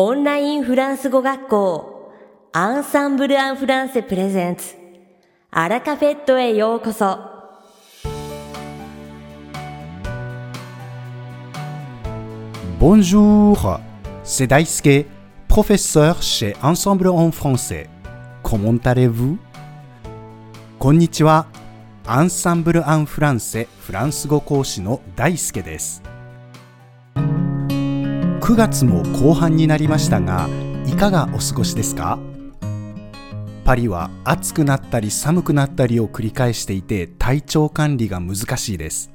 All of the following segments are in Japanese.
オンラインフランス語学校アンサンブル・アン・フランセプレゼンツアラカフェットへようこそ Bonjour, c'est Daisuke, professeur chez Ensemble en français. Comment allez-vous? こんにちは。アンサンブル・アン・フランセフランス語講師の大輔です。9月も後半になりましたが、いかがお過ごしですか？パリは暑くなったり寒くなったりを繰り返していて体調管理が難しいです。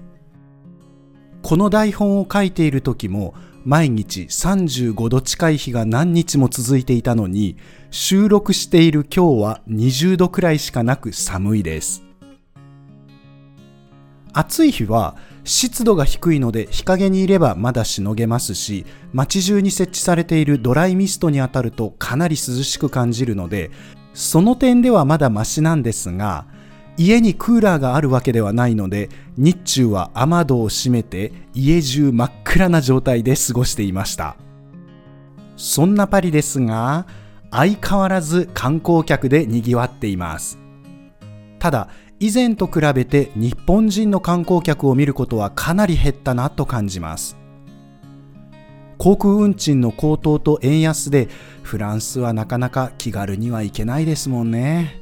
この台本を書いている時も毎日35度近い日が何日も続いていたのに収録している今日は20度くらいしかなく寒いです。暑い日は湿度が低いので日陰にいればまだしのげますし街中に設置されているドライミストに当たるとかなり涼しく感じるのでその点ではまだマシなんですが家にクーラーがあるわけではないので日中は雨戸を閉めて家中真っ暗な状態で過ごしていました。そんなパリですが相変わらず観光客で賑わっています。ただ以前と比べて日本人の観光客を見ることはかなり減ったなと感じます。航空運賃の高騰と円安でフランスはなかなか気軽には行けないですもんね。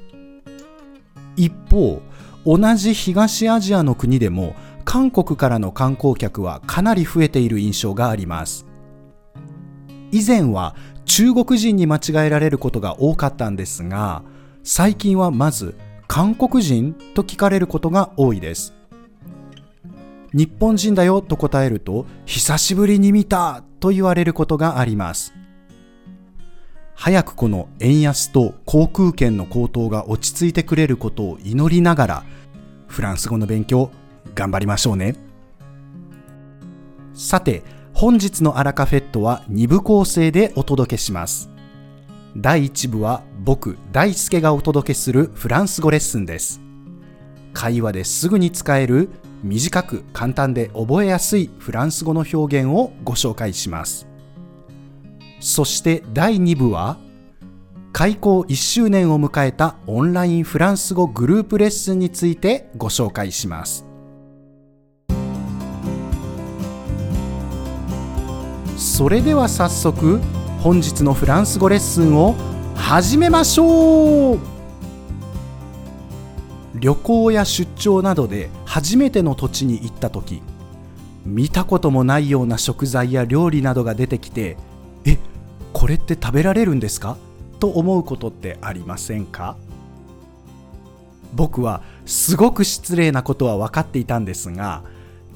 一方同じ東アジアの国でも韓国からの観光客はかなり増えている印象があります。以前は中国人に間違えられることが多かったんですが最近はまず韓国人と聞かれることが多いです。日本人だよと答えると久しぶりに見たと言われることがあります。早くこの円安と航空券の高騰が落ち着いてくれることを祈りながらフランス語の勉強頑張りましょうね。さて本日のアラカフェットは2部構成でお届けします。第1部は僕大輔がお届けするフランス語レッスンです。会話ですぐに使える短く簡単で覚えやすいフランス語の表現をご紹介します。そして第2部は開校1周年を迎えたオンラインフランス語グループレッスンについてご紹介します。それでは早速本日のフランス語レッスンを始めましょう。旅行や出張などで初めての土地に行った時見たこともないような食材や料理などが出てきてえこれって食べられるんですか？と思うことってありませんか？僕はすごく失礼なことは分かっていたんですが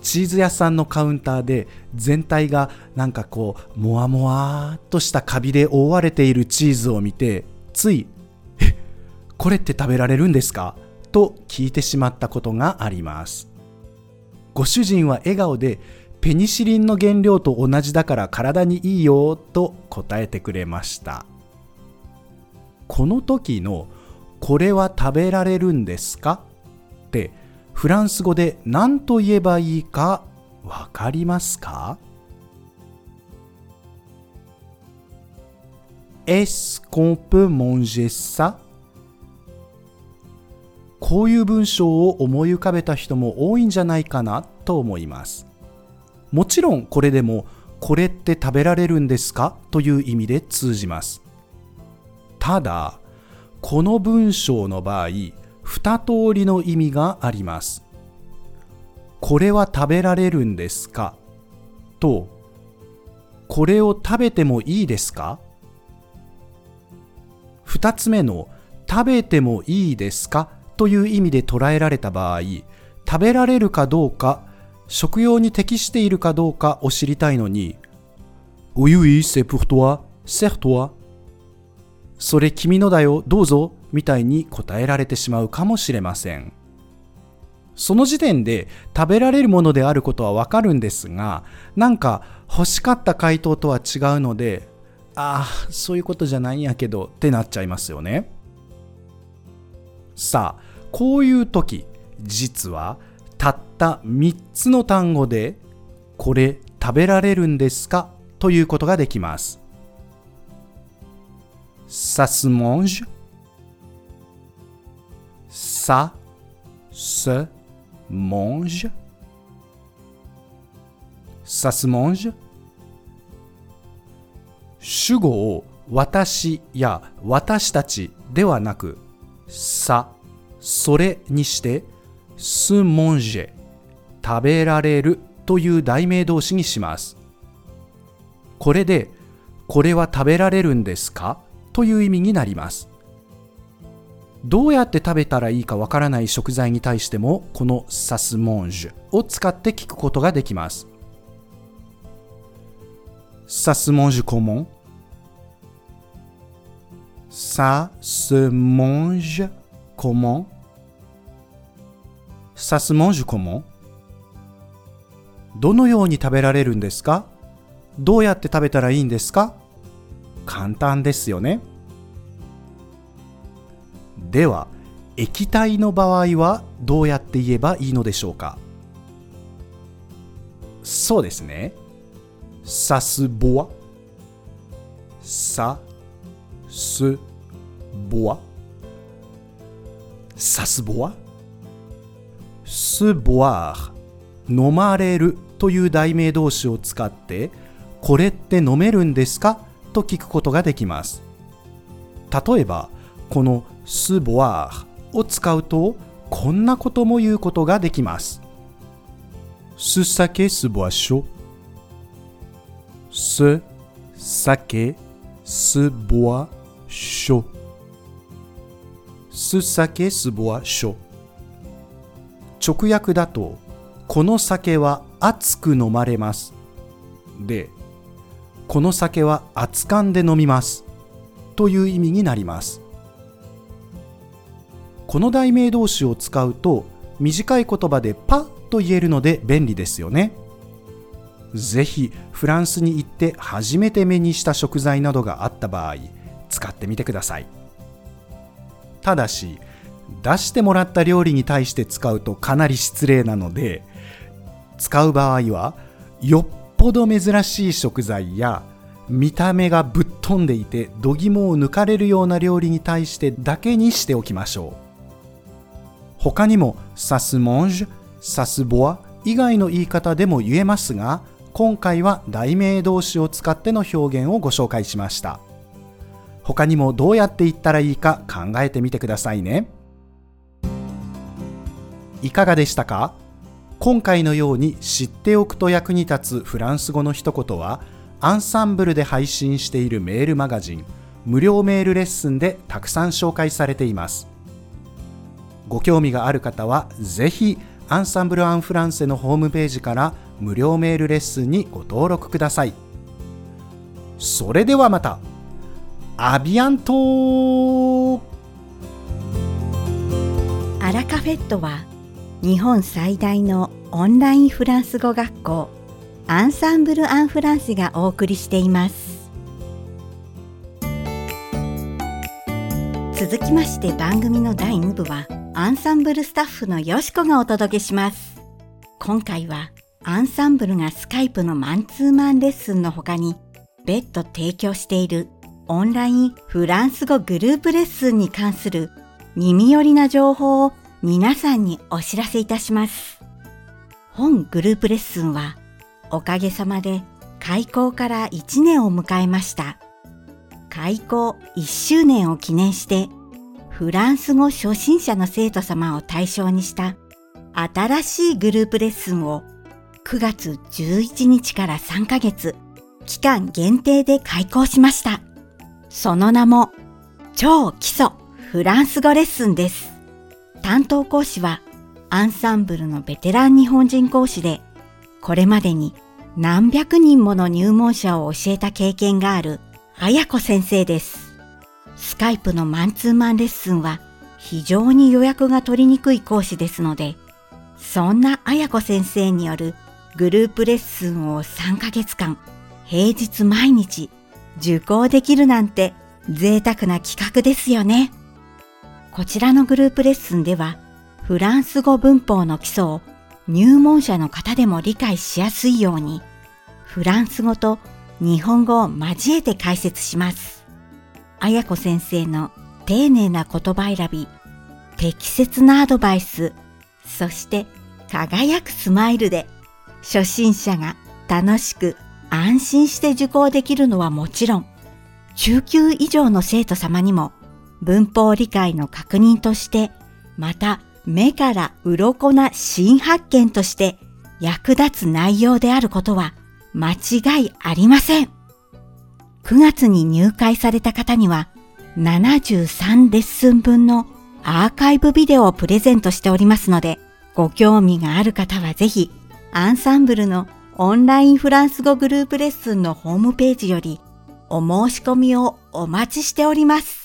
チーズ屋さんのカウンターで全体がなんかこうモワモワっとしたカビで覆われているチーズを見てつい「えこれって食べられるんですか?」と聞いてしまったことがありますご主人は笑顔でペニシリンの原料と同じだから体にいいよと答えてくれましたこの時の「これは食べられるんですか?」ってフランス語で何と言えばいいかわかりますか？こういう文章を思い浮かべた人も多いんじゃないかなと思います。もちろんこれでもこれって食べられるんですか？という意味で通じます。ただ、この文章の場合、二通りの意味があります。これは食べられるんですか？と、これを食べてもいいですか？二つ目の食べてもいいですか？という意味で捉えられた場合、食べられるかどうか、食用に適しているかどうかを知りたいのに、Oui, oui, c'est pour toi, sers-toi. それ君のだよ、どうぞ、みたいに答えられてしまうかもしれません。その時点で食べられるものであることはわかるんですが、なんか欲しかった回答とは違うので、ああ、そういうことじゃないんやけどってなっちゃいますよね。さあ、こういう時、実はたった3つの単語で、これ食べられるんですか？ということができます。Ça se mange. Ça se mange. Ça se mange. 主語を私や私たちではなくさ、それにしてスモンジェ食べられるという題名動詞にしますこれでこれは食べられるんですかという意味になります。どうやって食べたらいいかわからない食材に対してもこのサスモンジュを使って聞くことができます。サスモンジュコモンサスモンジュコモンサスモンジュコモンどのように食べられるんですか？どうやって食べたらいいんですか？簡単ですよね。では、液体の場合はどうやって言えばいいのでしょうか？そうですね。さすぼわ。さすぼわ。さすぼわ？すぼわ飲まれるという題名動詞を使ってこれって飲めるんですか？と聞くことができます。例えばこのスボワーを使うとこんなことも言うことができます。スサケスボアショスサケスボアショスサケスボアショ直訳だとこの酒は熱く飲まれます。でこの酒は熱燗で飲みます。という意味になります。この題名動詞を使うと短い言葉でパッと言えるので便利ですよね。ぜひフランスに行って初めて目にした食材などがあった場合使ってみてください。ただし出してもらった料理に対して使うとかなり失礼なので使う場合はよっぽど珍しい食材や見た目がぶっ飛んでいて度肝を抜かれるような料理に対してだけにしておきましょう。他にもサスモンジュ、サスボア以外の言い方でも言えますが今回は題名動詞を使っての表現をご紹介しました。他にもどうやって言ったらいいか考えてみてくださいね。いかがでしたか？今回のように知っておくと役に立つフランス語の一言はアンサンブルで配信しているメールマガジン無料メールレッスンでたくさん紹介されています。ご興味がある方はぜひアンサンブル・アン・フランセのホームページから無料メールレッスンにご登録ください。それではまた。アビアントアラカフェットは日本最大のオンラインフランス語学校アンサンブル・アン・フランセがお送りしています。続きまして番組の第2部はアンサンブルスタッフのよしこがお届けします。今回はアンサンブルがスカイプのマンツーマンレッスンの他に別途提供しているオンラインフランス語グループレッスンに関する耳寄りな情報を皆さんにお知らせいたします。本グループレッスンはおかげさまで開校から1年を迎えました。開校1周年を記念してフランス語初心者の生徒様を対象にした新しいグループレッスンを9月11日から3ヶ月期間限定で開講しました。その名も超基礎フランス語レッスンです。担当講師はアンサンブルのベテラン日本人講師で、これまでに何百人もの入門者を教えた経験がある綾子先生です。スカイプのマンツーマンレッスンは非常に予約が取りにくい講師ですので、そんな綾子先生によるグループレッスンを3ヶ月間、平日毎日受講できるなんて贅沢な企画ですよね。こちらのグループレッスンでは、フランス語文法の基礎を入門者の方でも理解しやすいように、フランス語と日本語を交えて解説します。綾子先生の丁寧な言葉選び、適切なアドバイス、そして輝くスマイルで初心者が楽しく安心して受講できるのはもちろん、中級以上の生徒様にも文法理解の確認として、また目から鱗な新発見として役立つ内容であることは間違いありません。9月に入会された方には73レッスン分のアーカイブビデオをプレゼントしておりますので、ご興味がある方はぜひ、アンサンブルのオンラインフランス語グループレッスンのホームページよりお申し込みをお待ちしております。